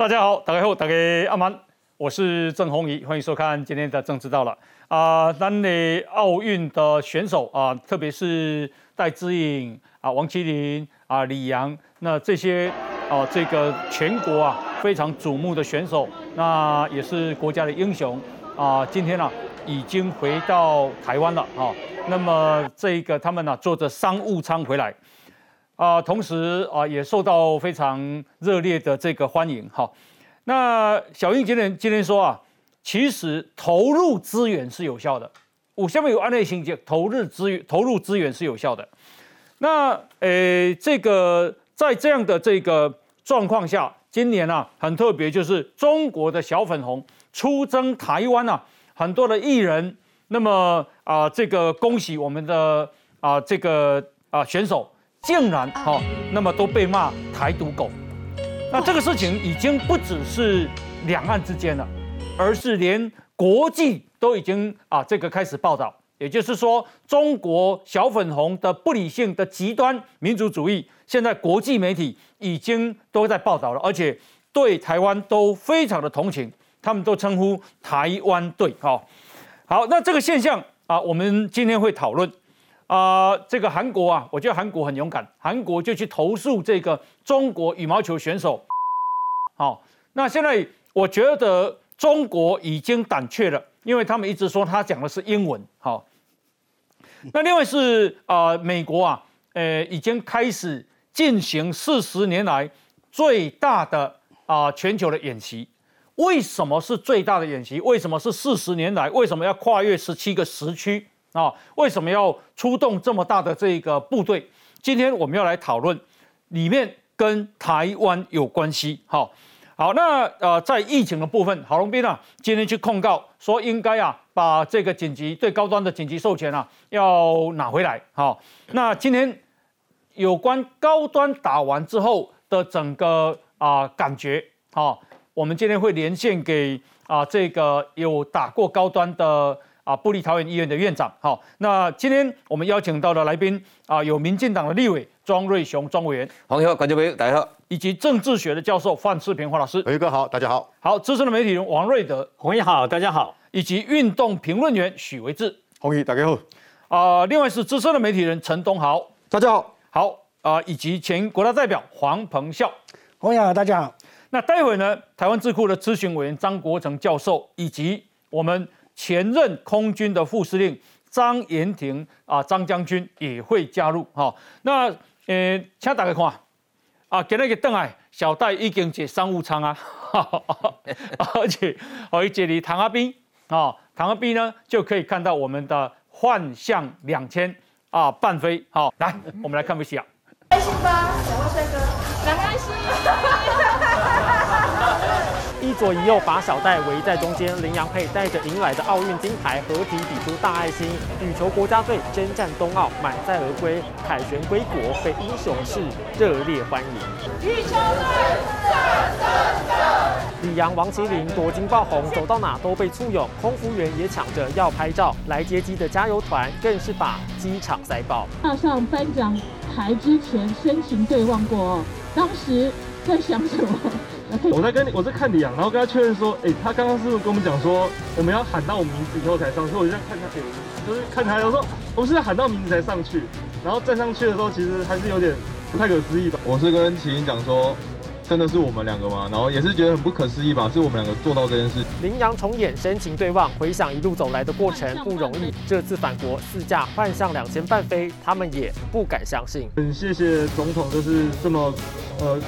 大家好，大家好，大家阿曼，我是郑宏仪，欢迎收看今天的《政治到了》啊。咱的奥运的选手啊，特别是戴资颖啊、王麒麟啊、李阳，那这些啊，这个全国啊非常瞩目的选手，那也是国家的英雄啊。今天呢，已经回到台湾了啊。那么这个他们呢，坐着商务舱回来。啊，同时啊，也受到非常热烈的这个欢迎哈。那小英今天今天说啊，其实投入资源是有效的。我下面有案例情节，投入资源投入资源是有效的。那呃，这个在这样的这个状况下，今年啊很特别，就是中国的小粉红出征台湾啊，很多的艺人，那么啊，这个恭喜我们的啊这个啊选手。竟然哈，那么都被骂台独狗，那这个事情已经不只是两岸之间了，而是连国际都已经啊这个开始报道。也就是说，中国小粉红的不理性的极端民族主义，现在国际媒体已经都在报道了，而且对台湾都非常的同情，他们都称呼台湾队。哈，好，那这个现象啊，我们今天会讨论。啊，这个韩国啊，我觉得韩国很勇敢，韩国就去投诉这个中国羽毛球选手。好，那现在我觉得中国已经胆怯了，因为他们一直说他讲的是英文。好，那另外是啊，美国啊，呃，已经开始进行四十年来最大的啊全球的演习。为什么是最大的演习？为什么是四十年来？为什么要跨越十七个时区？啊，为什么要出动这么大的这个部队？今天我们要来讨论，里面跟台湾有关系。好，好，那呃，在疫情的部分，郝龙斌啊，今天去控告说，应该啊，把这个紧急最高端的紧急授权啊，要拿回来。好，那今天有关高端打完之后的整个啊感觉，好，我们今天会连线给啊这个有打过高端的。啊，布利桃园医院的院长，好，那今天我们邀请到的来宾啊，有民进党的立委庄瑞雄庄委员，黄友观众朋友大家好，以及政治学的教授范世平黄老师，伟哥好，大家好，好，资深的媒体人王瑞德，红毅好，大家好，以及运动评论员许维志，红毅大家好，啊，另外是资深的媒体人陈东豪，大家好，好啊，以及前国大代表黄鹏孝，红毅好，大家好，那待会呢，台湾智库的咨询委员张国成教授，以及我们。前任空军的副司令张延廷啊，张将军也会加入哈。那呃，请大家看啊，今日个邓来小戴已经坐商务舱啊，而且哦，一坐离唐阿斌啊，唐阿斌呢就可以看到我们的幻象两千啊半飞好，来，我们来看一下。开心吧，两位帅哥，蛮开心。一左一右把小戴围在中间，林洋配带着迎来的奥运金牌，合体比出大爱心。羽球国家队征战冬奥，满载而归，凯旋归国，被英雄式热烈欢迎。羽球队，李阳、王麒麟夺金爆红，走到哪都被簇拥，空服员也抢着要拍照。来接机的加油团更是把机场塞爆。踏上颁奖台之前，深情对望过，当时在想什么？我在跟你我在看李阳，然后跟他确认说，哎，他刚刚是不是跟我们讲说，我们要喊到我们名字以后才上去？我就这样看他，就是看他，我说我们是喊到名字才上去，然后站上去的时候，其实还是有点不太可思议吧。我是跟麒麟讲说，真的是我们两个吗？然后也是觉得很不可思议吧，是我们两个做到这件事。羚羊重演深情对望，回想一路走来的过程不容易，这次返国四架幻象两千半飞，他们也不敢相信。很谢谢总统，就是这么呃。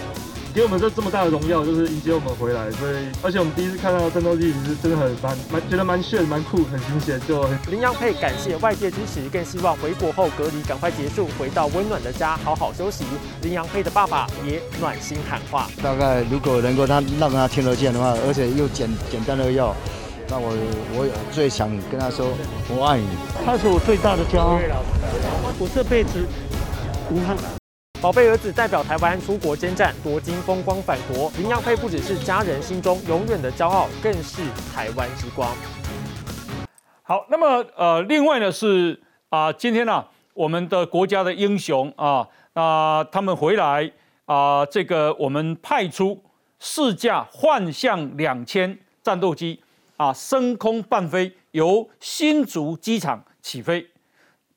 给我们这这么大的荣耀，就是迎接我们回来，所以而且我们第一次看到战斗机，其实真的很蛮蛮觉得蛮炫、蛮酷、很新鲜。就林洋配感谢外界支持，更希望回国后隔离赶快结束，回到温暖的家好好休息。林洋配的爸爸也暖心喊话：大概如果能够他让他听得见的话，而且又简简单的要，那我我最想跟他说我爱你。他是我最大的骄傲，我这辈子无憾。宝贝儿子代表台湾出国征战，夺金风光返国。林洋配不只是家人心中永远的骄傲，更是台湾之光。好，那么呃，另外呢是啊，今天呢，我们的国家的英雄啊，那他们回来啊，这个我们派出四架幻象两千战斗机啊升空伴飞，由新竹机场起飞。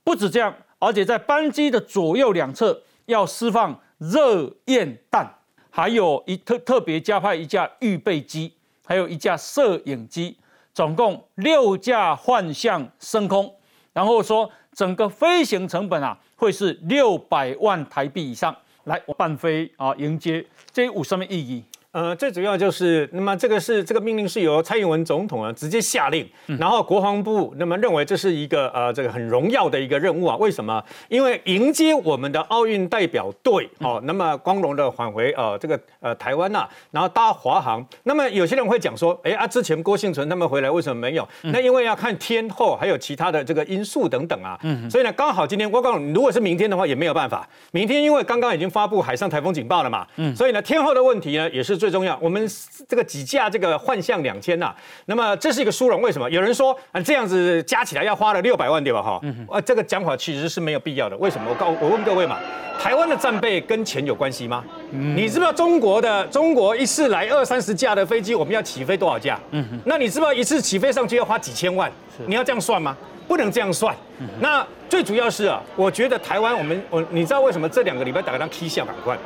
不止这样，而且在班机的左右两侧要释放热焰弹，还有一特特别加派一架预备机，还有一架摄影机，总共六架幻象升空。然后说，整个飞行成本啊，会是六百万台币以上。来，我伴飞啊，迎接这有什么意义？呃，最主要就是，那么这个是这个命令是由蔡英文总统啊直接下令，然后国防部那么认为这是一个呃这个很荣耀的一个任务啊。为什么？因为迎接我们的奥运代表队哦，那么光荣的返回呃这个呃台湾呐，然后搭华航。那么有些人会讲说，哎啊，之前郭幸存他们回来为什么没有？那因为要看天后还有其他的这个因素等等啊。嗯。所以呢，刚好今天我告诉你，如果是明天的话也没有办法。明天因为刚刚已经发布海上台风警报了嘛。嗯。所以呢，天后的问题呢也是最重要。我们这个几架这个幻象两千呐，那么这是一个殊荣。为什么？有人说啊，这样子加起来要花了六百万对吧？哈，啊，这个讲法其实是没有必要的。为什么？我告我问各位嘛，台湾的战备跟钱有关系吗？你知不知道中国的中国一次来二三十架的飞机，我们要起飞多少架？嗯那你知不知道一次起飞上去要花几千万？你要这样算吗？不能这样算。那最主要是啊，我觉得台湾我们我你知道为什么这两个礼拜打个当 K 笑赶快，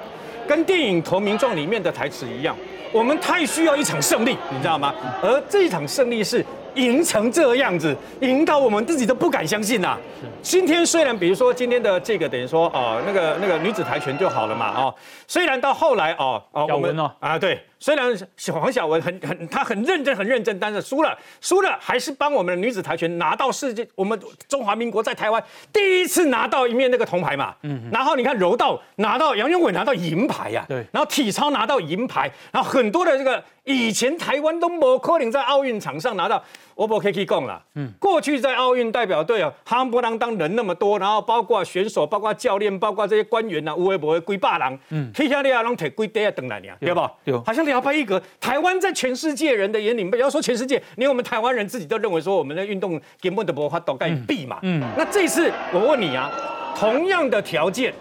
跟电影《投名状》里面的台词一样。我们太需要一场胜利，你知道吗？而这一场胜利是赢成这样子，赢到我们自己都不敢相信呐。今天虽然，比如说今天的这个等于说哦，那个那个女子跆拳就好了嘛，哦，虽然到后来哦哦，我们啊对。虽然黄晓雯很很，他很认真很认真，但是输了，输了还是帮我们的女子跆拳拿到世界，我们中华民国在台湾第一次拿到一面那个铜牌嘛。嗯。然后你看柔道拿到杨永伟拿到银牌呀。对。然后体操拿到银牌，然后很多的这个以前台湾都没可能在奥运场上拿到。我不可以讲了，嗯，过去在奥运代表队啊，夯不啷当人那么多，然后包括选手、包括教练、包括这些官员呐，无微不会几百人，嗯，去下你啊，拢提几袋啊，等来呢，对不？有，好像聊拍一格。台湾在全世界人的眼里，不要说全世界，连我们台湾人自己都认为说，我们的运动根本的不发都该闭嘛。嗯，那这次我问你啊，同样的条件，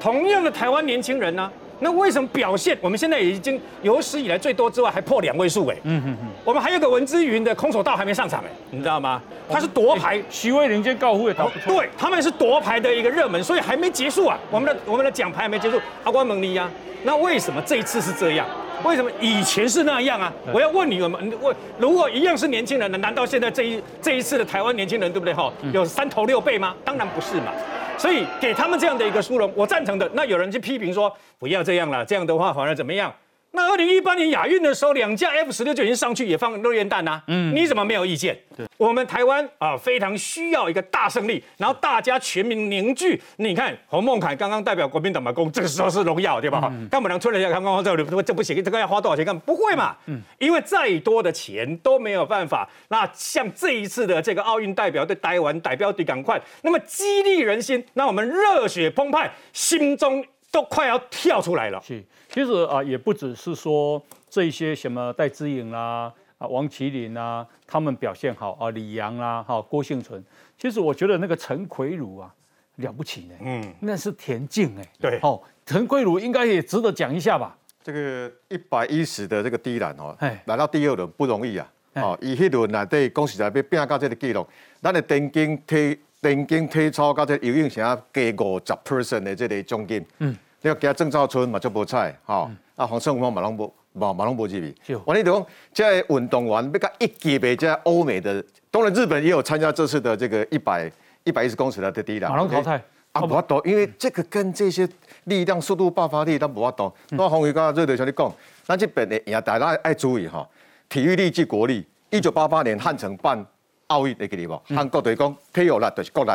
同样的台湾年轻人呢？那为什么表现？我们现在已经有史以来最多之外，还破两位数哎。嗯嗯嗯。我们还有个文之云的空手道还没上场哎，你知道吗？他是夺牌，徐威林跟高虎也打不错。对，他们是夺牌的一个热门，所以还没结束啊。我们的我们的奖牌还没结束，阿关蒙尼呀。那为什么这一次是这样？为什么以前是那样啊？我要问你，我们问，如果一样是年轻人呢？难道现在这一这一次的台湾年轻人对不对？哈，有三头六臂吗？当然不是嘛。所以给他们这样的一个殊荣，我赞成的。那有人去批评说，不要这样了，这样的话反而怎么样？那二零一八年亚运的时候，两架 F 十六就已经上去，也放热焰弹呐。嗯，你怎么没有意见？对，我们台湾啊，非常需要一个大胜利，然后大家全民凝聚。你看洪孟凯刚刚代表国民党嘛，攻这个时候是荣耀，对吧？哈，干不能出来一下，刚刚这里这不行，这个要花多少钱？干不会嘛？嗯，因为再多的钱都没有办法。那像这一次的这个奥运代表队待完代表队赶快，那么激励人心，让我们热血澎湃，心中都快要跳出来了。是。其实啊，也不只是说这些什么戴资颖啦、啊王麒麟啊，他们表现好啊，李阳啦、哈郭幸存。其实我觉得那个陈奎儒啊，了不起呢。嗯，那是田径哎。对。哦，陈奎儒应该也值得讲一下吧。这个一百一十的这个第一栏哦，来到第二轮不容易啊。哦，以迄轮内底恭喜在要拼到这个记录，咱的田径体田径体操加这游泳成加五十 percent 的这个奖金。嗯。你要加郑兆春嘛就无菜，哈，啊黄胜峰嘛拢无，嘛嘛拢无入去。我你讲，这运动员要甲一级别这欧美的，当然日本也有参加这次的这个一百一百一十公尺的第一栏。马龙淘汰啊，不多，因为这个跟这些力量、速度、爆发力都不多。那红宇刚刚热队兄弟讲，咱这边的也大家爱注意哈，体育力即国力。一九八八年汉城办奥运，会给你不？韩国队讲体育力就是国力。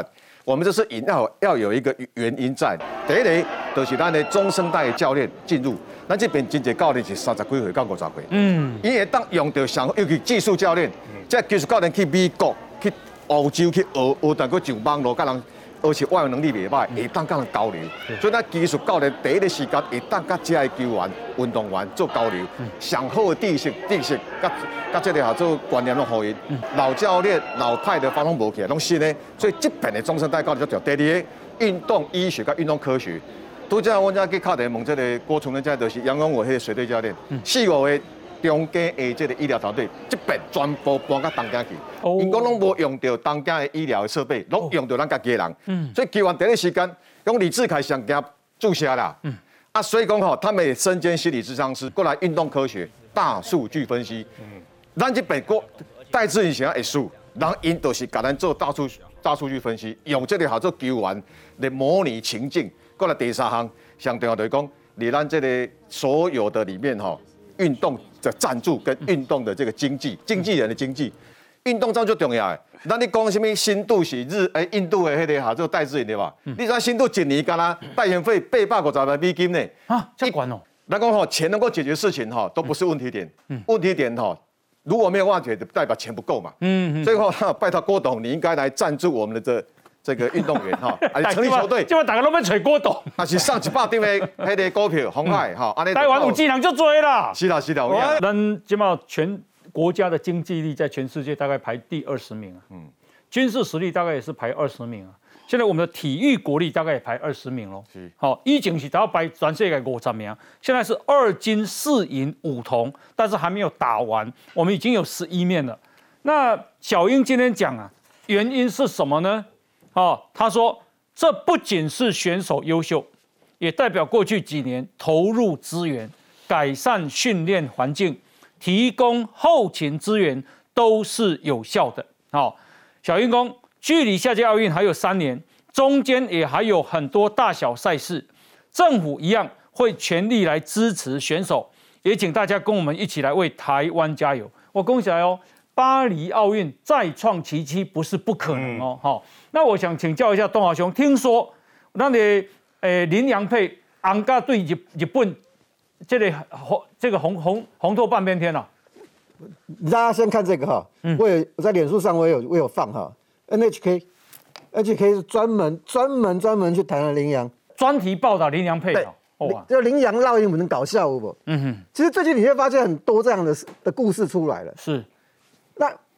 我们这是要要有一个原因在，第一个就是咱的中生代教练进入，咱这边真济教练是三十几岁到五十岁，嗯，因为当用到上尤其技术教练，即技术教练去美国、去欧洲去学学，但佫上网络甲人。而且外援能力袂歹，会当甲人交流，所以咱技术教练第一个时间会当甲遮个球员、运动员做交流，上好的知识、知识，甲甲这个合作观念拢互伊。老教练、老派的发拢无起来，拢新的，所以这边的终身代教就叫第二个运动医学甲运动科学。拄则我才去敲电问这个郭崇仁，这就是杨永伟迄个水队教练，四五个中间的这个医疗团队，这边全部搬到东京去，因讲拢无用到东京的医疗的设备，拢用到咱家己的人，嗯，所以球完第一时间，用李志凯上家注射啦，嗯，啊，所以讲吼，他们也身兼心理智商师，过来运动科学、大数据分析，嗯，咱这边国戴志颖想要一数，然后因都是甲咱做大数大数据分析，用这个好做球员来模拟情境。过来第三项，上重要就是讲，你咱这个所有的里面吼，运动的赞助跟运动的这个经济，经纪人的经济，运动赞助重要诶。那你讲什么新度是日诶印度的迄个哈做代志对吧？你知新度一年干啦代言费八百五十万美金呢？啊，这管哦。那讲吼，钱能够解决事情哈，都不是问题点。嗯。问题点哈，如果没有问题，代表钱不够嘛。嗯嗯。所以话，拜托郭董，你应该来赞助我们的这。这个运动员哈，成立球队，今晚大家都要吹郭董，那 是上一百点的迄个股票，红海哈，台湾有技能就追啦。是啦是啦，咱今嘛全国家的经济力在全世界大概排第二十名啊，嗯，军事实力大概也是排二十名啊。现在我们的体育国力大概也排二十名喽。是，好，一警是达到排全世界五十名，现在是二金四银五铜，但是还没有打完，我们已经有十一面了。那小英今天讲啊，原因是什么呢？哦，他说，这不仅是选手优秀，也代表过去几年投入资源、改善训练环境、提供后勤资源都是有效的。好，小英公，距离下届奥运还有三年，中间也还有很多大小赛事，政府一样会全力来支持选手，也请大家跟我们一起来为台湾加油。我恭喜来哦！巴黎奥运再创奇迹不是不可能哦，哈。那我想请教一下东华兄，听说那你诶林洋配昂加对日日本这里红这个红红红透半边天了。大家先看这个哈，我有我在脸书上我有我有放哈，NHK，NHK 是专门专门专门去谈了林洋专题报道林洋配的，哇，就林洋闹英文搞笑不？嗯哼，其实最近你会发现很多这样的的故事出来了，是。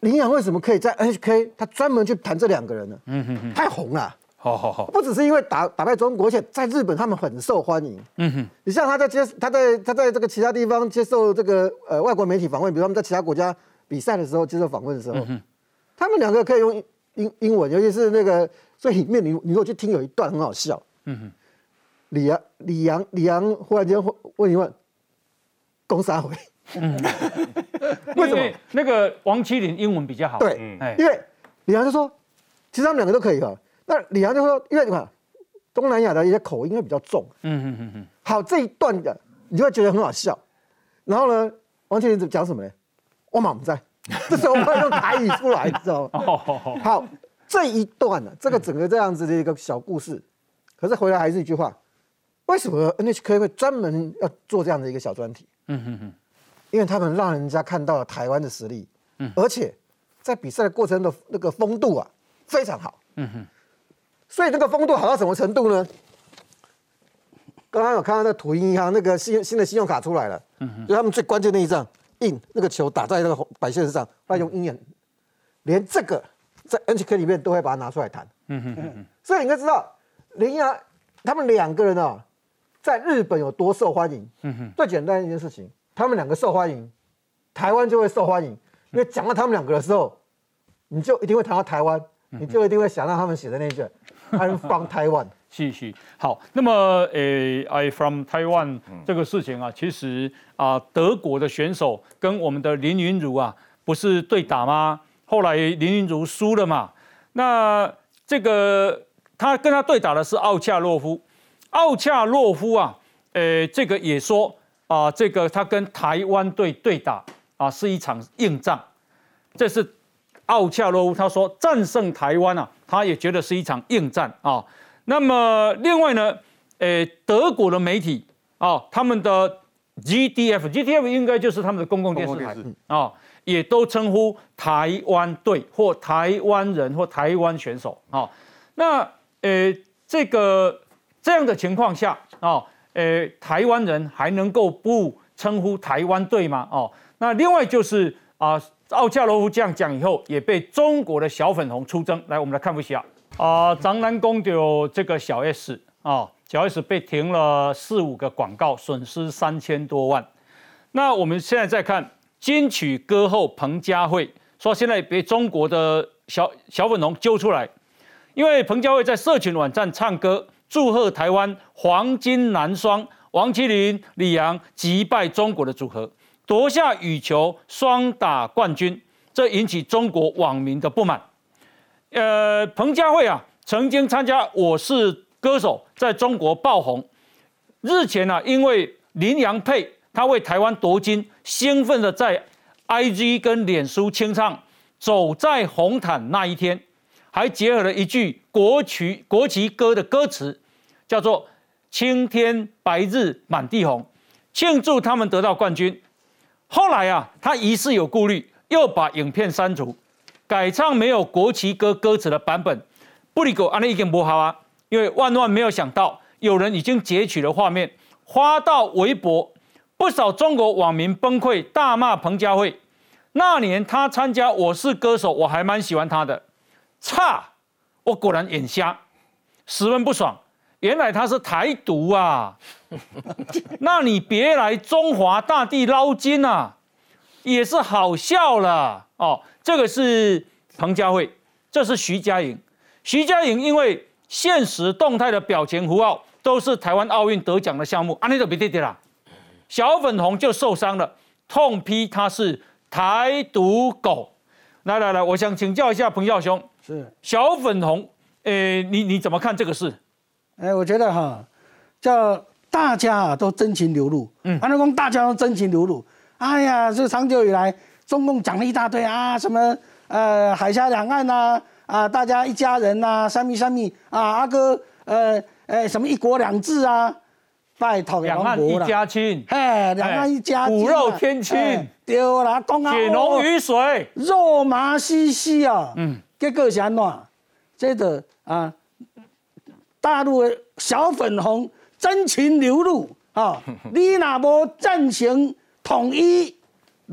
那林洋为什么可以在 NHK？他专门去谈这两个人呢？嗯哼哼，太红了。好好好，不只是因为打打败中国，而且在日本他们很受欢迎。嗯哼，你像他在接他在他在这个其他地方接受这个呃外国媒体访问，比如他们在其他国家比赛的时候接受访问的时候，他们两个可以用英英文，尤其是那个所以里面你你如果去听有一段很好笑。嗯哼，李阳李阳李阳忽然间问一问，公杀回？嗯，为什么那个王麒麟英文比较好？对，因为李阳就说，其实他们两个都可以哈。那李阳就说，因为你看东南亚的一些口音会比较重。嗯嗯嗯嗯。好，这一段的你就会觉得很好笑。然后呢，王麒麟讲什么呢？我满不在，这时候我们用台语出来，你知道吗？好，这一段呢，这个整个这样子的一个小故事，可是回来还是一句话：为什么 NHK 会专门要做这样的一个小专题？嗯哼哼。因为他们让人家看到了台湾的实力，嗯，而且在比赛的过程的那个风度啊非常好，嗯哼，所以那个风度好到什么程度呢？刚刚有看到那土银银行那个新新的信用卡出来了，嗯哼，就他们最关键那一仗印那个球打在那个红白线上，他用鹰眼，连这个在 NHK 里面都会把它拿出来谈，嗯哼哼，所以你应该知道林洋他们两个人啊，在日本有多受欢迎，嗯哼，最简单一件事情。他们两个受欢迎，台湾就会受欢迎。因为讲到他们两个的时候，你就一定会谈到台湾，你就一定会想到他们写的那句 “I'm from Taiwan”。是是，好。那么，呃，“I from Taiwan” 这个事情啊，其实啊，德国的选手跟我们的林云如啊，不是对打吗？后来林云如输了嘛。那这个他跟他对打的是奥恰洛夫，奥恰洛夫啊，呃，这个也说。啊，这个他跟台湾队对打啊，是一场硬仗。这是奥恰洛夫他说战胜台湾啊，他也觉得是一场硬战啊。那么另外呢，诶，德国的媒体啊，他们的 GDF，GDF 应该就是他们的公共电视台啊，也都称呼台湾队或台湾人或台湾选手啊。那呃，这个这样的情况下啊。呃，台湾人还能够不称呼台湾队吗？哦，那另外就是啊，奥恰罗夫这样讲以后，也被中国的小粉红出征。来，我们来看一下啊，张南宫的这个小 S 啊，小 S 被停了四五个广告，损失三千多万。那我们现在再看金曲歌后彭佳慧，说现在被中国的小小粉红揪出来，因为彭佳慧在社群网站唱歌，祝贺台湾黄金男双王麒麟、李阳击败中国的组合，夺下羽球双打冠军，这引起中国网民的不满。呃，彭佳慧啊，曾经参加《我是歌手》，在中国爆红。日前呢，因为林洋配他为台湾夺金，兴奋的在 IG 跟脸书清唱《走在红毯那一天》，还结合了一句国曲国旗歌的歌词，叫做“青天白日满地红”，庆祝他们得到冠军。后来啊，他疑似有顾虑，又把影片删除。改唱没有国旗歌歌词的版本，布里狗安利已经不好啊，因为万万没有想到，有人已经截取了画面，发到微博，不少中国网民崩溃，大骂彭佳慧。那年他参加《我是歌手》，我还蛮喜欢他的，差，我果然眼瞎，十分不爽。原来他是台独啊，那你别来中华大地捞金啊，也是好笑了哦。这个是彭佳慧，这是徐佳莹。徐佳莹因为现实动态的表情符号都是台湾奥运得奖的项目，啊，你都别弟弟啦。小粉红就受伤了，痛批他是台独狗。来来来，我想请教一下彭耀兄，是小粉红，诶，你你怎么看这个事？哎，我觉得哈，叫大家啊都真情流露，嗯，安德公大家都真情流露。哎呀，这长久以来。中共讲了一大堆啊，什么呃海峡两岸呐，啊大家一家人呐，三米三米啊，阿哥呃呃什么一国两制啊，拜托两岸一家亲，嘿，两岸一家骨肉天亲，丢啦，公啊，血浓于水，肉麻兮兮啊，嗯，结果是安怎？这个啊，大陆的小粉红真情流露啊，你那无赞成统一？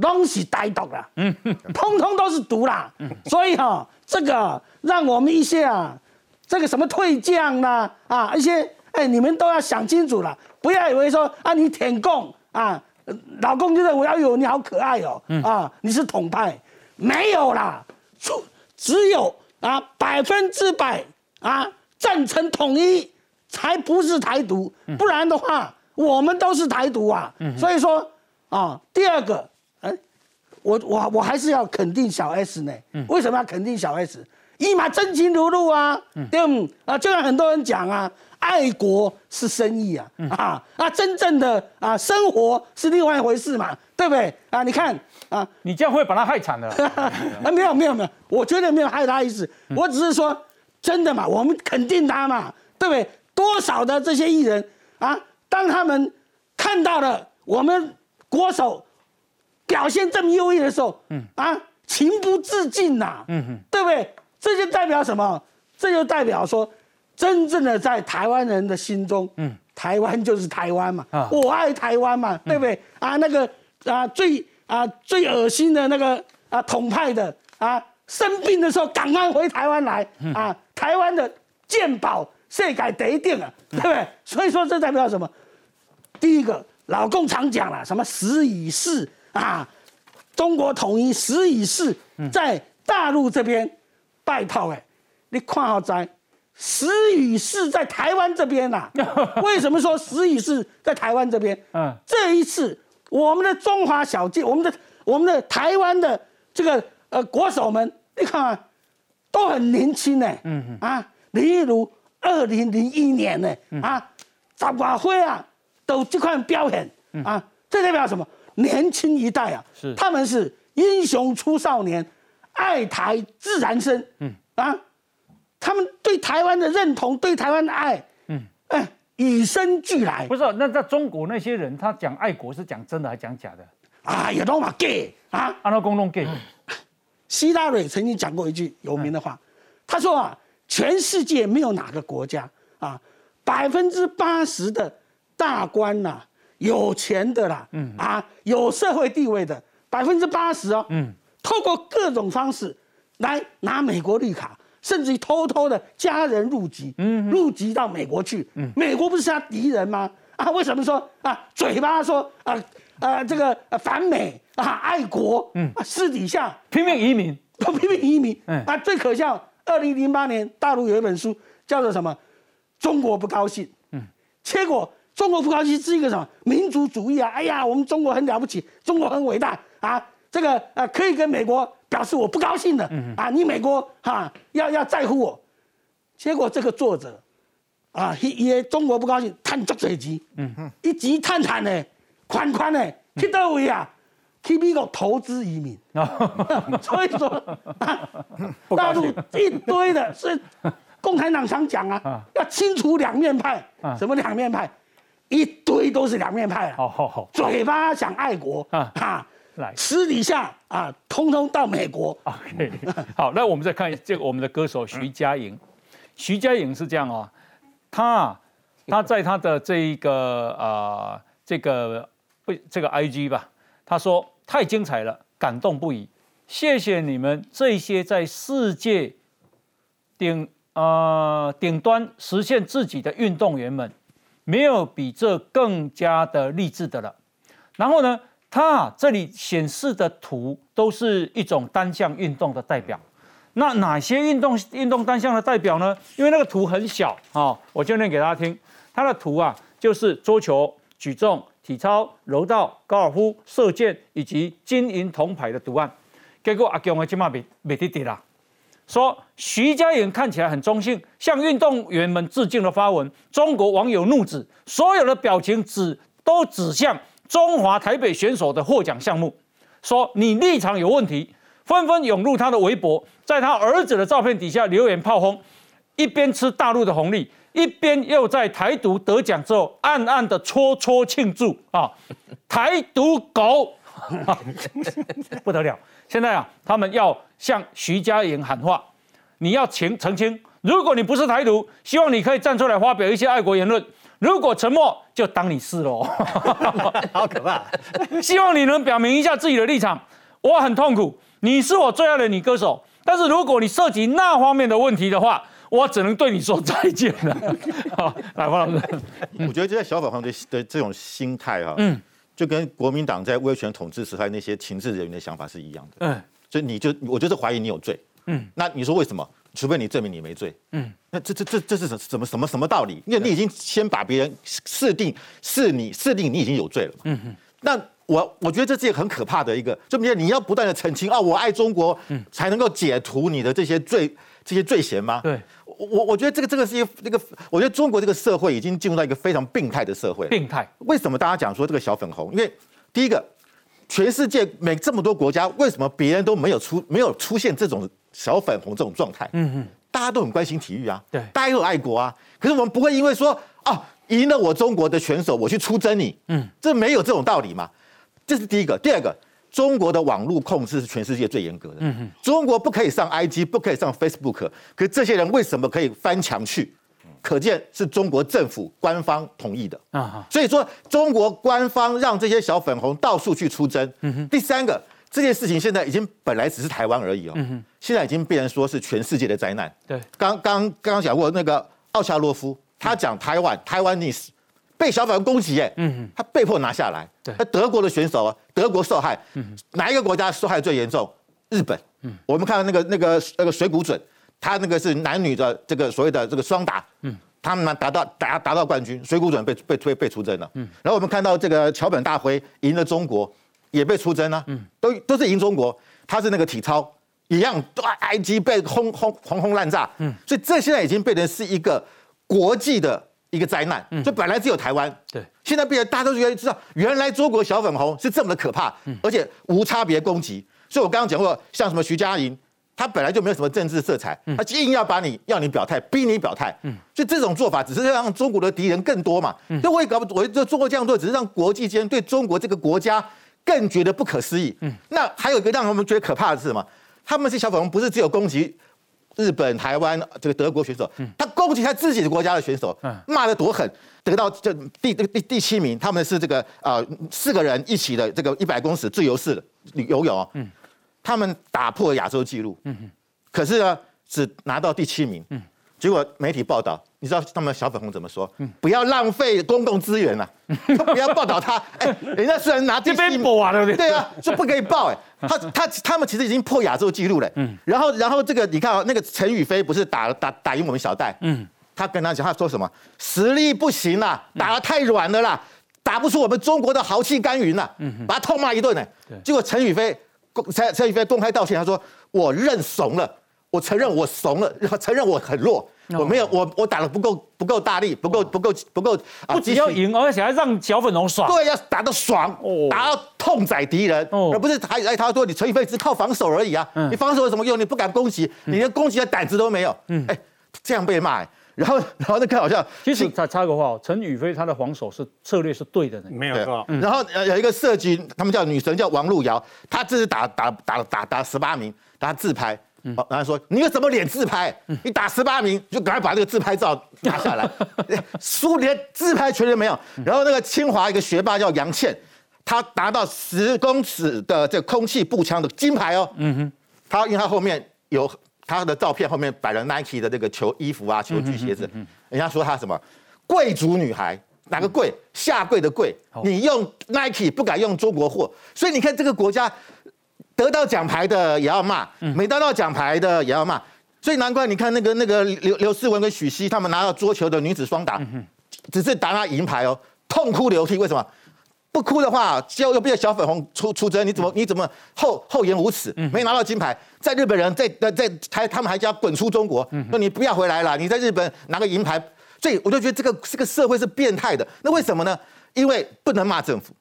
东西歹毒啦，嗯，通通都是毒啦，所以哈，这个让我们一些啊，这个什么退将啦，啊，一些哎，你们都要想清楚了，不要以为说啊，你舔共啊，老公就认为哎呦你好可爱哦，啊，你是统派，没有啦，只只有啊百分之百啊赞成统一才不是台独，不然的话我们都是台独啊，所以说啊，第二个。哎我我我还是要肯定小 S 呢，为什么要肯定小 S？一马真情流露啊，对不？啊，就像很多人讲啊，爱国是生意啊，啊啊，真正的啊生活是另外一回事嘛，对不对？啊，你看啊，你这样会把他害惨的。啊，没有没有没有，我绝对没有害他意思，我只是说真的嘛，我们肯定他嘛，对不对？多少的这些艺人啊，当他们看到了我们国手。表现这么优异的时候，嗯啊，情不自禁呐，嗯哼，对不对？这就代表什么？这就代表说，真正的在台湾人的心中，嗯，台湾就是台湾嘛，啊，我爱台湾嘛，对不对？啊，那个啊最啊最恶心的那个啊统派的啊，生病的时候赶快回台湾来啊，台湾的健保税改得定啊，对不对？所以说这代表什么？第一个，老共常讲了，什么时已逝。啊，中国统一时已逝，在大陆这边，拜炮哎，你看好在时已逝在台湾这边呐？为什么说时已逝在台湾这边？嗯，这一次我们的中华小姐，我们的我们的台湾的这个呃国手们，你看都很年轻呢。嗯嗯啊，例如二零零一年呢啊，十八岁啊，都这块表演啊，这代表什么？年轻一代啊，是他们是英雄出少年，爱台自然生。嗯啊，他们对台湾的认同，对台湾的爱，嗯哎，与生俱来。不是，那在中国那些人，他讲爱国是讲真的还是讲假的？啊，有都嘛 gay 啊，安拉公弄 gay。希拉蕊曾经讲过一句有名的话，他说啊，全世界没有哪个国家啊，百分之八十的大官呐。有钱的啦，嗯啊，有社会地位的百分之八十哦，嗯，透过各种方式来拿美国绿卡，甚至于偷偷的家人入籍，嗯，入籍到美国去，嗯，美国不是他敌人吗？啊，为什么说啊？嘴巴说啊啊这个反美啊爱国，嗯，私底下拼命移民，拼命移民，嗯啊，最可笑，二零零八年大陆有一本书叫做什么？中国不高兴，嗯，结果中国不高兴是一个什么？民族主义啊？哎呀，我们中国很了不起，中国很伟大。啊，这个呃可以跟美国表示我不高兴的，嗯。啊，你美国哈要要在乎我，结果这个作者。啊，也中国不高兴，探足侪钱，嗯。哼，一钱探探呢，款款的，去到位啊？去美国投资移民，所以说 大陆一堆的是共产党常讲啊，要清除两面派，什么两面派？一堆都是两面派啊，嘴巴想爱国啊，私底下啊，通通到美国。OK，好，那我们再看这个我们的歌手徐佳莹，徐佳莹是这样啊。他，他在她的这一个啊，这个不这个 I G 吧，他说太精彩了，感动不已，谢谢你们这些在世界顶啊顶端实现自己的运动员们，没有比这更加的励志的了。然后呢，他这里显示的图都是一种单项运动的代表。那哪些运动运动单项的代表呢？因为那个图很小啊，我就念给大家听。它的图啊，就是桌球、举重、体操、柔道、高尔夫、射箭以及金银铜牌的图案。结果阿强的今嘛没没得得啦，说徐佳莹看起来很中性，向运动员们致敬的发文，中国网友怒指所有的表情指都指向中华台北选手的获奖项目，说你立场有问题。纷纷涌入他的微博，在他儿子的照片底下留言炮轰，一边吃大陆的红利，一边又在台独得奖之后暗暗的搓搓庆祝啊！台独狗，不得了！现在啊，他们要向徐佳莹喊话，你要澄澄清，如果你不是台独，希望你可以站出来发表一些爱国言论；如果沉默，就当你是喽。好可怕！希望你能表明一下自己的立场。我很痛苦。你是我最爱的女歌手，但是如果你涉及那方面的问题的话，我只能对你说再见了。好，来黄老师，我觉得就在小粉红的的这种心态哈，嗯，就跟国民党在威权统治时代那些情治人员的想法是一样的，嗯，所以你就我就是怀疑你有罪，嗯，那你说为什么？除非你证明你没罪，嗯，那这这这这是什什么什么什么道理？因为你已经先把别人设定是你设定你已经有罪了，嗯哼，那。我我觉得这是一个很可怕的一个，就明你要不断的澄清啊，我爱中国，才能够解除你的这些罪这些罪嫌吗？对，我我觉得这个这个是一那个，我觉得中国这个社会已经进入到一个非常病态的社会。病态？为什么大家讲说这个小粉红？因为第一个，全世界每这么多国家，为什么别人都没有出没有出现这种小粉红这种状态？嗯嗯，大家都很关心体育啊，对，大家都爱国啊，可是我们不会因为说啊赢了我中国的选手，我去出征你，嗯，这没有这种道理嘛。这是第一个，第二个，中国的网络控制是全世界最严格的。中国不可以上 IG，不可以上 Facebook，可这些人为什么可以翻墙去？可见是中国政府官方同意的。啊所以说中国官方让这些小粉红到处去出征。第三个，这件事情现在已经本来只是台湾而已哦。嗯，现在已经变成说是全世界的灾难。对，刚刚刚刚讲过那个奥恰洛夫，他讲台湾台湾历史。被小粉红攻击，哎，嗯他被迫拿下来。对，那德国的选手啊，德国受害，嗯，哪一个国家受害最严重？日本。嗯，我们看到那个那个那个水谷准，他那个是男女的这个所谓的这个双打，嗯，他们呢达到达达到冠军，水谷准被被推被出征了。嗯，然后我们看到这个桥本大辉赢了中国，也被出征了。嗯，都都是赢中国，他是那个体操一样，埃及被轰轰轰轰滥炸。嗯，所以这现在已经变成是一个国际的。一个灾难，就本来只有台湾，对，现在变得大家都愿意知道，原来中国小粉红是这么的可怕，而且无差别攻击。所以我刚刚讲过，像什么徐佳莹，她本来就没有什么政治色彩，她硬要把你要你表态，逼你表态，所以这种做法只是让中国的敌人更多嘛。所以我也搞不，我就中国这样做，只是让国际间对中国这个国家更觉得不可思议。那还有一个让我们觉得可怕的是什么？他们是小粉红，不是只有攻击。日本、台湾这个德国选手，他攻击他自己的国家的选手，骂得多狠，得到这第第第第七名。他们是这个啊四个人一起的这个一百公尺自由式游泳，他们打破亚洲纪录。可是呢，只拿到第七名。嗯，结果媒体报道，你知道他们小粉红怎么说？不要浪费公共资源了，不要报道他。哎，人家虽然拿第七名，对不对？对啊，就不可以报。哎，他他他们其实已经破亚洲纪录了。嗯，然后然后这个你看啊，那个陈宇飞不是打打打赢我们小戴？嗯，他跟他讲，他说什么？实力不行啦，打得太软了啦，打不出我们中国的豪气干云啦。嗯，把他痛骂一顿呢。结果陈宇飞公陈陈宇飞公开道歉，他说我认怂了。我承认我怂了，承认我很弱，我没有我我打的不够不够大力，不够不够不够啊！不只要赢，而且还让小粉龙爽。对，要打得爽，打到痛宰敌人，而不是还哎他说你陈宇飞只靠防守而已啊，你防守有什么用？你不敢攻击，你连攻击的胆子都没有。哎，这样被骂，然后然后那更好笑。其实他插个话哦，陈宇飞他的防守是策略是对的，没有错。然后有一个射击，他们叫女神叫王璐瑶，她这是打打打打打十八名，打自拍。然后说你有什么脸自拍？你打十八名就赶快把那个自拍照拿下来，输连自拍权都没有。然后那个清华一个学霸叫杨倩，她拿到十公尺的这空气步枪的金牌哦。嗯哼，他因为她后面有她的照片，后面摆了 Nike 的这个球衣服啊、球具鞋子。人家说她什么贵族女孩，哪个贵？下跪的跪。你用 Nike 不敢用中国货，所以你看这个国家。得到奖牌的也要骂，没得到奖牌的也要骂，所以难怪你看那个那个刘刘诗雯跟许昕他们拿到桌球的女子双打，只是打他银牌哦，痛哭流涕。为什么？不哭的话，就又变小粉红出出征，你怎么你怎么厚厚颜无耻？没拿到金牌，在日本人在在还他们还叫滚出中国，说你不要回来了，你在日本拿个银牌，所以我就觉得这个这个社会是变态的。那为什么呢？因为不能骂政府，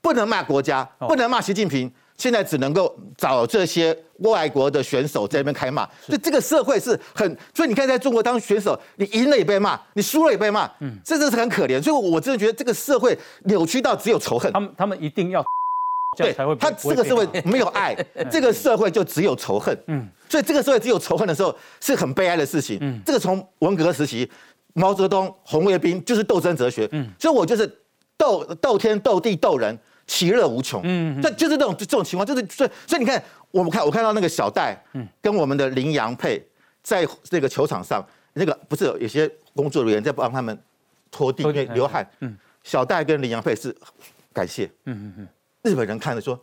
不能骂国家，不能骂习近平。现在只能够找这些外国的选手在那边开骂，所以这个社会是很，所以你看在中国当选手，你赢了也被骂，你输了也被骂，嗯，这真是很可怜。所以我真的觉得这个社会扭曲到只有仇恨，他们他们一定要对才会，他这个社会没有爱，这个社会就只有仇恨，嗯，所以这个社会只有仇恨的时候是很悲哀的事情，嗯，这个从文革时期，毛泽东、红卫兵就是斗争哲学，嗯，所以我就是斗斗天斗地斗人。其乐无穷，嗯，这就是这种这种情况，就是所以所以你看，我们看我看到那个小戴，嗯，跟我们的林洋配在这个球场上，那个不是有些工作人员在帮他们拖地，因为流汗，嗯，小戴跟林洋配是感谢，嗯嗯嗯，日本人看了说，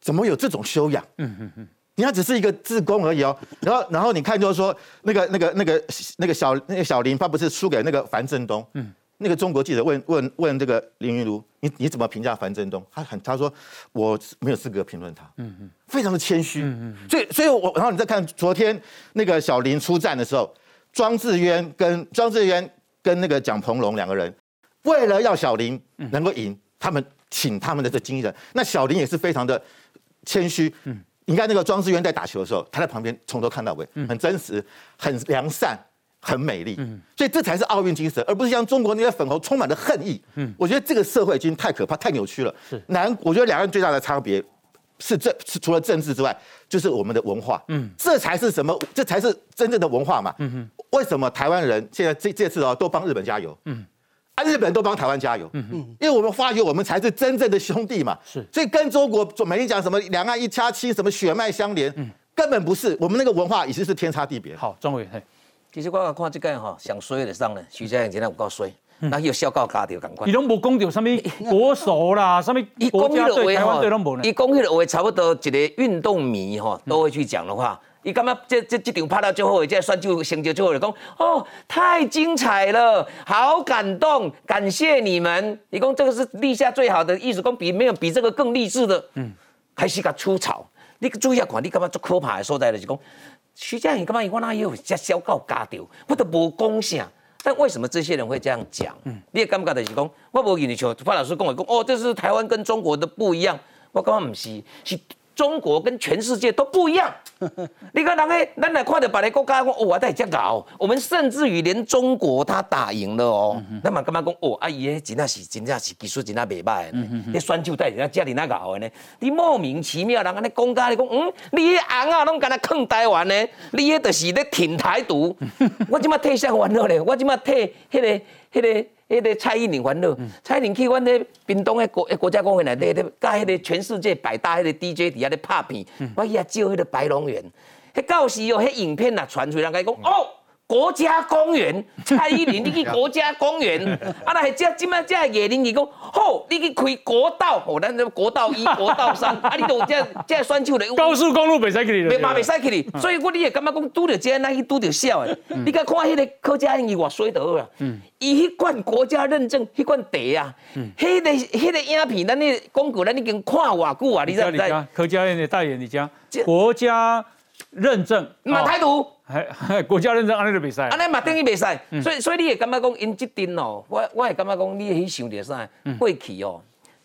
怎么有这种修养，嗯嗯嗯，你看只是一个自工而已哦，然后然后你看就是说那个那个那个那个小那个小林，他不是输给那个樊振东，嗯。那个中国记者问问问这个林云如，你你怎么评价樊振东？他很他说我没有资格评论他，嗯嗯，非常的谦虚，嗯嗯，所以所以我然后你再看昨天那个小林出战的时候，庄智渊跟庄智渊跟那个蒋鹏龙两个人，为了要小林能够赢，他们请他们的这经纪人，那小林也是非常的谦虚，嗯，你看那个庄智渊在打球的时候，他在旁边从头看到尾，很真实，很良善。很美丽，嗯，所以这才是奥运精神，而不是像中国那些粉红充满了恨意。嗯，我觉得这个社会已经太可怕、太扭曲了。是难，我觉得两岸最大的差别是政，是除了政治之外，就是我们的文化。嗯，这才是什么？这才是真正的文化嘛。嗯哼，为什么台湾人现在这这次哦都帮日本加油？嗯，啊，日本人都帮台湾加油。嗯哼，因为我们发觉我们才是真正的兄弟嘛。是，所以跟中国每天讲什么两岸一家亲，什么血脉相连，嗯，根本不是。我们那个文化已经是天差地别。好，庄伟，嘿。其实我看这个哈，上衰的上呢，徐佳莹今天有够衰，那又笑到家掉赶快。伊拢无讲到什么 国手啦，什么国家队、台湾队拢无呢。伊讲迄个话差不多一个运动迷哈都会去讲的话，伊感觉这这这场拍到最后，这算就成就最后就讲哦，太精彩了，好感动，感谢你们。伊讲这个是立下最好的意思，讲比没有比这个更励志的，嗯，还是个粗糙。你注意下看，你感觉最可怕的所在就是讲。徐佳莹干嘛？我那也有只小告加掉，我都无讲啥。但为什么这些人。会这样讲？你也感觉就是讲，我无跟你说，潘老师跟我讲，哦，这是台湾跟中国的不一样。我感觉不是，是。中国跟全世界都不一样。你看，人家咱来看到别的国家，讲哦，我在这搞，我们甚至于连中国他打赢了哦。那么干嘛讲哦？阿姨，真的是真的是技术真的袂歹呢。你选手在人家家里那搞的呢？你莫名其妙，人家咧讲家你讲，嗯，你红啊，拢敢那坑台湾呢？你迄就是咧挺台独。我即马退下完了咧，我即马退迄个迄个。迄个蔡依林烦恼，蔡依林去阮迄屏东的国国家公园内底，甲迄个全世界百大迄个 DJ 底下咧拍片，我去遐照迄个白龙园，迄迄到时哦，迄影片啊传出来，人家讲哦。国家公园，蔡依林，你去 国家公园，啊，那系这即摆这叶林伊讲，好，你去开国道，哦，咱这国道一、国道三，啊，你都这这选手的高速公路袂使去哩，嘛袂使去哩，所以我你也感觉讲拄着这，那去拄着笑诶，你甲看迄个柯佳嬿伊偌衰得好啊，伊迄款国家认证，迄款地啊，迄个迄个影片，咱你广告咱已经看偌久啊，你知唔知？柯佳嬿的代言，你讲国家认证，马台独。还 国家认证安尼就袂使，安尼嘛等于袂使，所以所以你会感觉讲因即阵哦，我我会感觉讲你去想着啥？过去哦，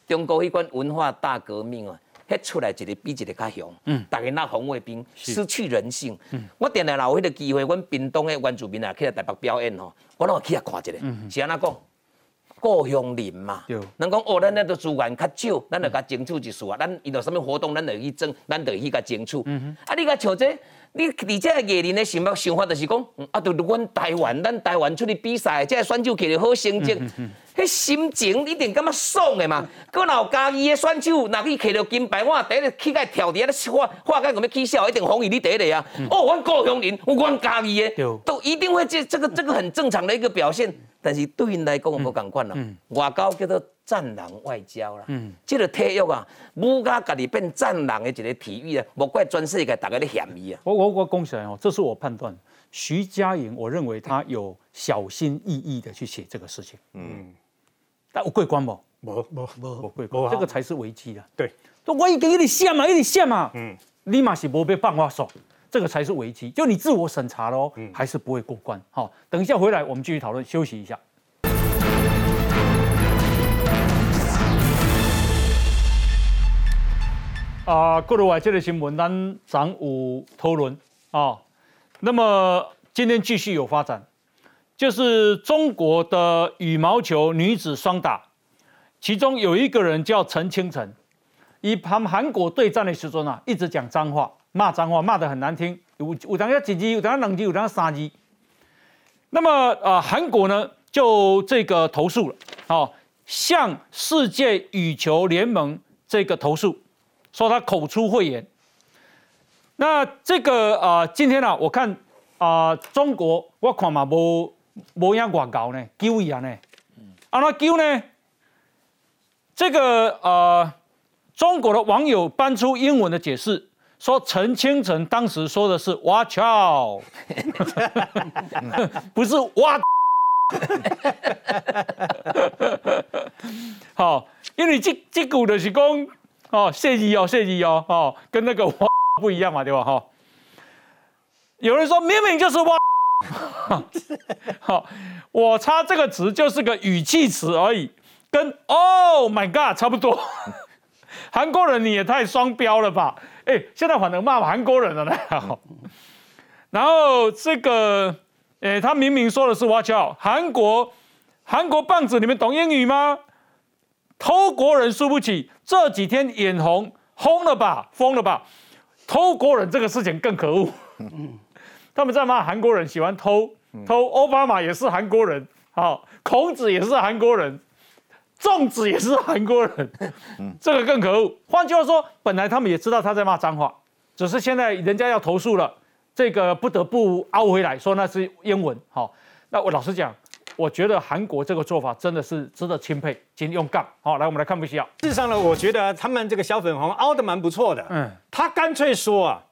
中国迄款文化大革命哦，迄出来一个比一个较强，大家那红卫兵失去人性。嗯我定定有迄个机会，阮屏东的原住民啊，去来台北表演吼，我拢去遐看一个，是安那讲？故乡人嘛，人讲哦，咱那个资源较少，咱就甲争取一次啊。咱遇到什么活动，咱就去争，咱就去甲争取。啊，你甲像这。你而且艺人的想法想法就是讲，啊，就阮台湾，咱台湾出去比赛，即个选手摕到好成绩，迄心情一定感觉爽的嘛。搁若有家己的选手，若去摕到金牌，我第一个起个跳伫遐画画个咁要起笑，一定欢迎你第一个啊。哦，阮故乡人，阮家己的，都一定会这这个这个很正常的一个表现。但是对因来讲，无共款啦。外交叫做战狼外交啦。嗯，这个体育啊，武家家己变战狼的一个体育啊，莫怪全世界大家咧嫌伊啊。我我我讲起来哦，这是我判断。徐佳莹，我认为他有小心翼翼的去写这个事情。嗯，但有过关不？无无无我过关，这个才是危机啊。对，我已经有点线嘛，有点线嘛。嗯，你嘛是无被放话说。这个才是危机，就你自我审查喽，还是不会过关。好，等一下回来我们继续讨论，休息一下。啊，过了外这个新闻，咱上午讨论啊。那么今天继续有发展，就是中国的羽毛球女子双打，其中有一个人叫陈清晨，以他们韩国对战的时候呢，一直讲脏话。骂脏话骂得很难听，有有当下几级，有当下两级，有当下三级。那么啊，韩国呢就这个投诉了，好，向世界羽球联盟这个投诉，说他口出秽言。那这个啊，今天呢，我看啊，中国我看嘛无无影广告呢，救伊啊呢，啊那救呢？这个呃，中国的网友搬出英文的解释。说陈清晨当时说的是 “watch out”，不是 “what”。好，因为这这股的是讲哦，谢意哦，谢意哦，哦，跟那个我 不一样嘛，对吧？哈，有人说明明就是哇，好，我插这个词就是个语气词而已，跟 “oh my god” 差不多。韩国人你也太双标了吧？哎，现在反而骂韩国人了呢。然后这个，哎，他明明说的是 “watch out”，韩国，韩国棒子，你们懂英语吗？偷国人输不起，这几天眼红，疯了吧，疯了吧？偷国人这个事情更可恶。他们在骂韩国人喜欢偷，偷奥巴马也是韩国人，好，孔子也是韩国人。粽子也是韩国人，这个更可恶。换句话说，本来他们也知道他在骂脏话，只是现在人家要投诉了，这个不得不凹回来说那是英文。好，那我老实讲，我觉得韩国这个做法真的是值得钦佩，请用杠。好，来我们来看不需要。事实上呢，我觉得他们这个小粉红凹的蛮不错的。嗯，他干脆说啊，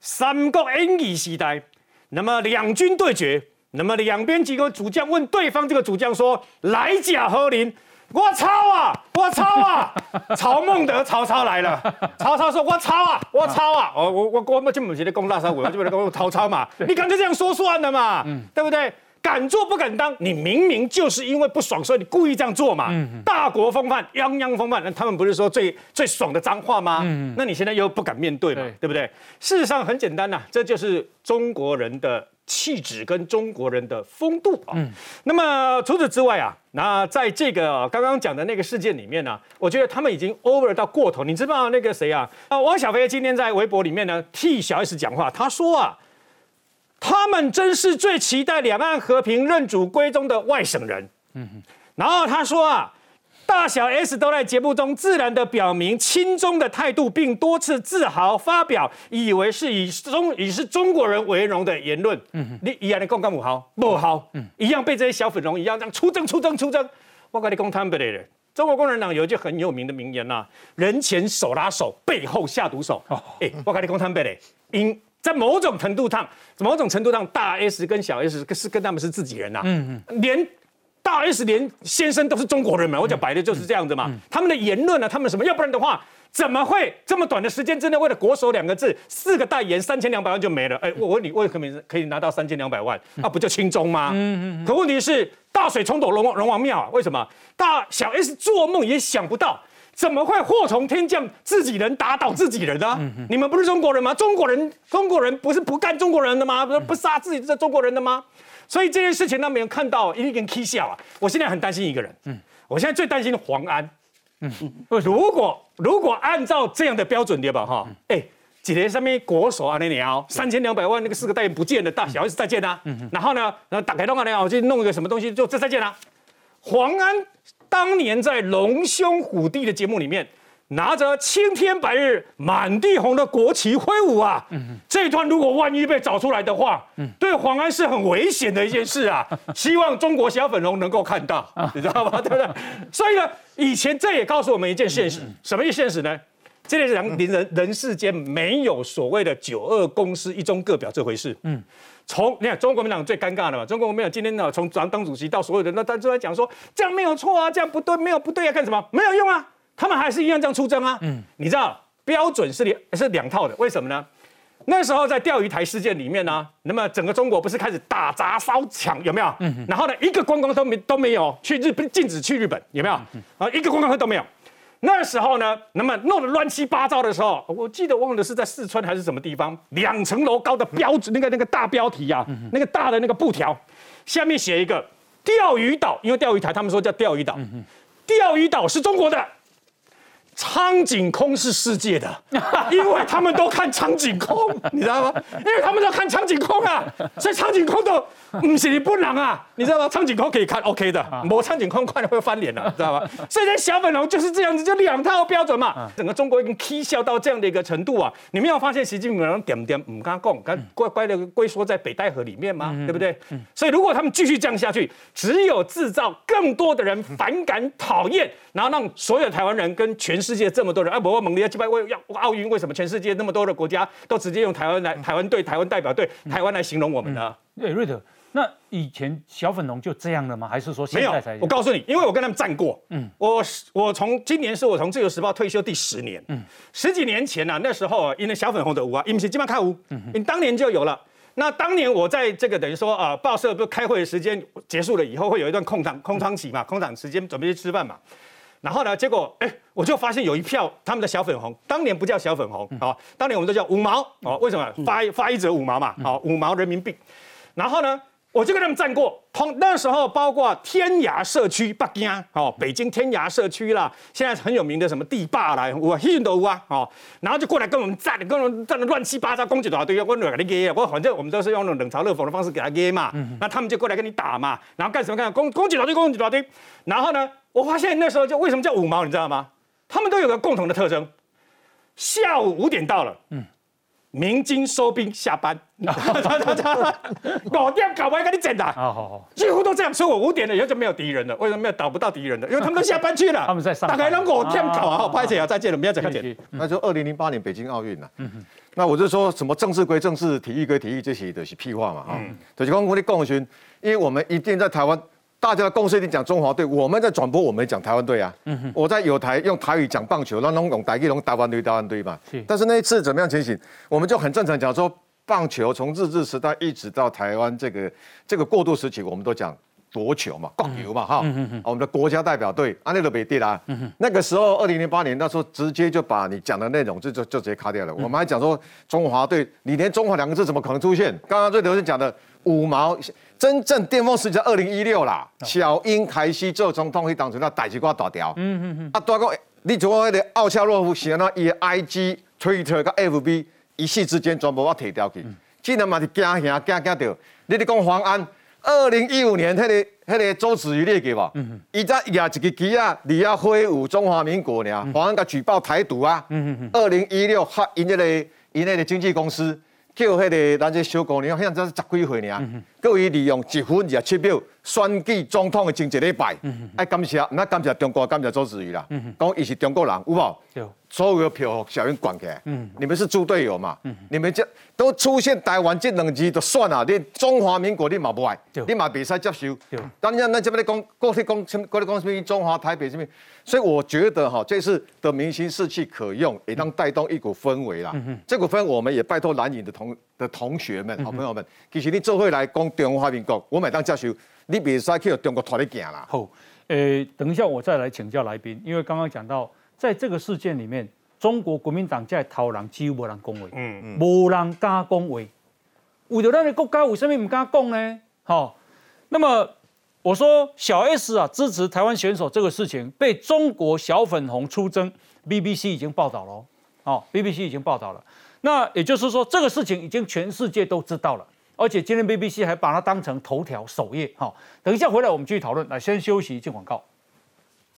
三国演义时代，那么两军对决，那么两边几个主将问对方这个主将说，来甲何林。我操啊！我操啊！曹孟德，曹操来了。曹操说：“我操啊！我操啊！”我，我我我们就不是在攻大沙我就为了攻曹操嘛。你干脆这样说算了嘛，嗯对不对？敢做不敢当，你明明就是因为不爽，所以你故意这样做嘛。大国风范，泱泱风范，那他们不是说最最爽的脏话吗？那你现在又不敢面对嘛，对不对？事实上很简单呐，这就是中国人的。气质跟中国人的风度啊，那么除此之外啊，那在这个刚刚讲的那个事件里面呢，我觉得他们已经 over 到过头。你知道那个谁啊？啊，汪小菲今天在微博里面呢替小 S 讲话，他说啊，他们真是最期待两岸和平、认祖归宗的外省人。嗯然后他说啊。大小 S 都在节目中自然的表明亲中的态度，并多次自豪发表以为是以中以是中国人为荣的言论。嗯，你一样的共干五豪，不豪，嗯，一样被这些小粉红一样这样出征出征出征。我跟你讲，他们不的。中国共产党有一句很有名的名言呐：人前手拉手，背后下毒手。哎，我跟你讲，他们不的。因在某种程度上，某种程度上，大 S 跟小 S 是跟他们是自己人呐。嗯嗯，连。大 S 连先生都是中国人嘛，我讲白的就是这样子嘛。他们的言论呢，他们什么？要不然的话，怎么会这么短的时间之内，为了国手两个字，四个代言，三千两百万就没了？哎，我问你，为什么可以拿到三千两百万？那不就轻中吗？嗯嗯。可问题是，大水冲走龙王龙王庙啊？为什么？大小 S 做梦也想不到，怎么会祸从天降，自己人打倒自己人呢？你们不是中国人吗？中国人，中国人不是不干中国人的吗？不不杀自己的中国人的吗？所以这件事情，他没有看到，一定跟 K 笑啊！我现在很担心一个人，嗯，我现在最担心黄安，嗯嗯，如果如果按照这样的标准对吧？哈，哎，几年上面国手啊那鸟三千两百万那个四个代言不见的大小 S 再见啊，嗯然后呢，然后打开动画呢，我去弄一个什么东西就这再见啊。黄安当年在龙兄虎弟的节目里面。拿着青天白日满地红的国旗挥舞啊！这段如果万一被找出来的话，对黄安是很危险的一件事啊！希望中国小粉红能够看到，你知道吗？对不对？所以呢，以前这也告诉我们一件现实，什么现实呢？这件事人人人世间没有所谓的九二共识、一中各表这回事。嗯，从你看中国民党最尴尬的嘛，中国民党今天呢，从党党主席到所有人，那他都在讲说这样没有错啊，这样不对，没有不对啊，干什么？没有用啊！他们还是一样这样出征啊！嗯，你知道标准是两是两套的，为什么呢？那时候在钓鱼台事件里面呢，那么整个中国不是开始打砸烧抢有没有？嗯，然后呢，一个观光都没都没有去日本，禁止去日本有没有？啊，一个观光客都没有。那时候呢，那么弄得乱七八糟的时候，我记得忘了是在四川还是什么地方，两层楼高的标志那个那个大标题啊，那个大的那个布条，下面写一个钓鱼岛，因为钓鱼台他们说叫钓鱼岛，钓鱼岛是中国的。苍井空是世界的，因为他们都看苍井空，你知道吗？因为他们都看苍井空啊，所以苍井空都不是你不能啊，你知道吗？苍井空可以看 OK 的，我苍井空快会翻脸了，知道吗？所以这小粉龙就是这样子，就两套标准嘛。整个中国已经踢笑到这样的一个程度啊！你没有发现习近平点点唔敢讲，敢乖乖的龟缩在北戴河里面吗？对不对？所以如果他们继续这样下去，只有制造更多的人反感、讨厌，然后让所有台湾人跟全世世界这么多人，啊，不过蒙利亚击败为要奥运，为什么全世界那么多的国家都直接用台湾来台湾队、台湾代表队、台湾来形容我们呢？对，瑞德，那以前小粉红就这样了吗？还是说现在才？我告诉你，因为我跟他们战过。嗯，我我从今年是我从自由时报退休第十年。嗯，十几年前呢，那时候因为小粉红的舞啊，因为是基本上开舞，嗯，当年就有了。那当年我在这个等于说啊，报社不开会的时间结束了以后，会有一段空档空窗期嘛，空档时间准备去吃饭嘛。然后呢？结果哎，我就发现有一票他们的小粉红，当年不叫小粉红啊，当年我们都叫五毛哦。为什么发发一折五毛嘛？好，五毛人民币。然后呢，我就跟他们站过，通那时候包括天涯社区北京哦，北京天涯社区啦，现在很有名的什么地霸啦，我黑人都啊哦，然后就过来跟我们站，跟我们站的乱七八糟，攻击多少对，我给你给，我反正我们都是用那种冷嘲热讽的方式给他给嘛。那他们就过来跟你打嘛，然后干什么干？攻攻击多少攻击多少然后呢？我发现那时候就为什么叫五毛，你知道吗？他们都有个共同的特征，下午五点到了，嗯，鸣金收兵下班，搞掉搞完跟你整的，好好好，几乎都这样。所以我五点了以后就没有敌人了，为什么没有打不到敌人了？因为他们都下班去了，他们在上。大概让我天搞啊，拍姐啊，再见了，明天再见。那就二零零八年北京奥运了，嗯，那我就说什么政治归政治，体育归体育，这些都是屁话嘛，哈，就是讲我的共军，因为我们一定在台湾。大家的共识一定讲中华队，我们在转播，我们讲台湾队啊。我在有台用台语讲棒球，那种台语用台湾队、台湾队嘛。但是那一次怎么样情形？我们就很正常讲说，棒球从日治时代一直到台湾这个这个过渡时期，我们都讲夺球嘛，国球嘛，哈。我们的国家代表队，安内都没跌啦。那个时候，二零零八年那时候，直接就把你讲的内容就就就直接卡掉了。我们还讲说中华队，你连中华两个字怎么可能出现？刚刚最头先讲的五毛。真正巅峰时期二零一六啦，小英开始做总统，去当成那代志挂大条。嗯嗯嗯。啊，大哥，你做那个奥恰洛夫，写那伊 I G、Twitter、跟 F B，一夕之间全部我提掉去。竟然嘛是惊吓惊惊到，你哋讲黄安，二零一五年迄个迄迄个周子瑜列给无？伊才举一个旗啊，你要挥舞中华民国呢，反而甲举报台独啊。二零一六哈，因迄个因迄个经纪公司叫迄个咱这小姑娘，现在才十几岁呢，各位利用一分二十七秒选举总统的前一礼拜，哎感谢，那感谢中国，感谢周子瑜啦，讲伊是中国人，有无？所有的票小英管起来，你们是猪队友嘛？你们这都出现台湾这两字就算了，你中华民国你嘛不爱，你嘛比赛接受。当然，那这边的讲，过去讲什，过去讲什么中华台北这边，所以我觉得哈，这次的明星士气可用，也当带动一股氛围啦。这股氛围，我们也拜托蓝营的同的同学们、好朋友们，其实你做会来讲中华民国，我每当接受，你比赛去中国拖你行啦。好，诶，等一下我再来请教来宾，因为刚刚讲到。在这个事件里面，中国国民党在讨人几乎无人恭维，嗯嗯，无人敢恭维。为着咱的国家，为什么唔敢讲呢？好，那么我说小 S 啊支持台湾选手这个事情被中国小粉红出征，BBC 已经报道了，哦，BBC 已经报道了。那也就是说，这个事情已经全世界都知道了，而且今天 BBC 还把它当成头条首页。好，等一下回来我们继续讨论。来，先休息一，进广告。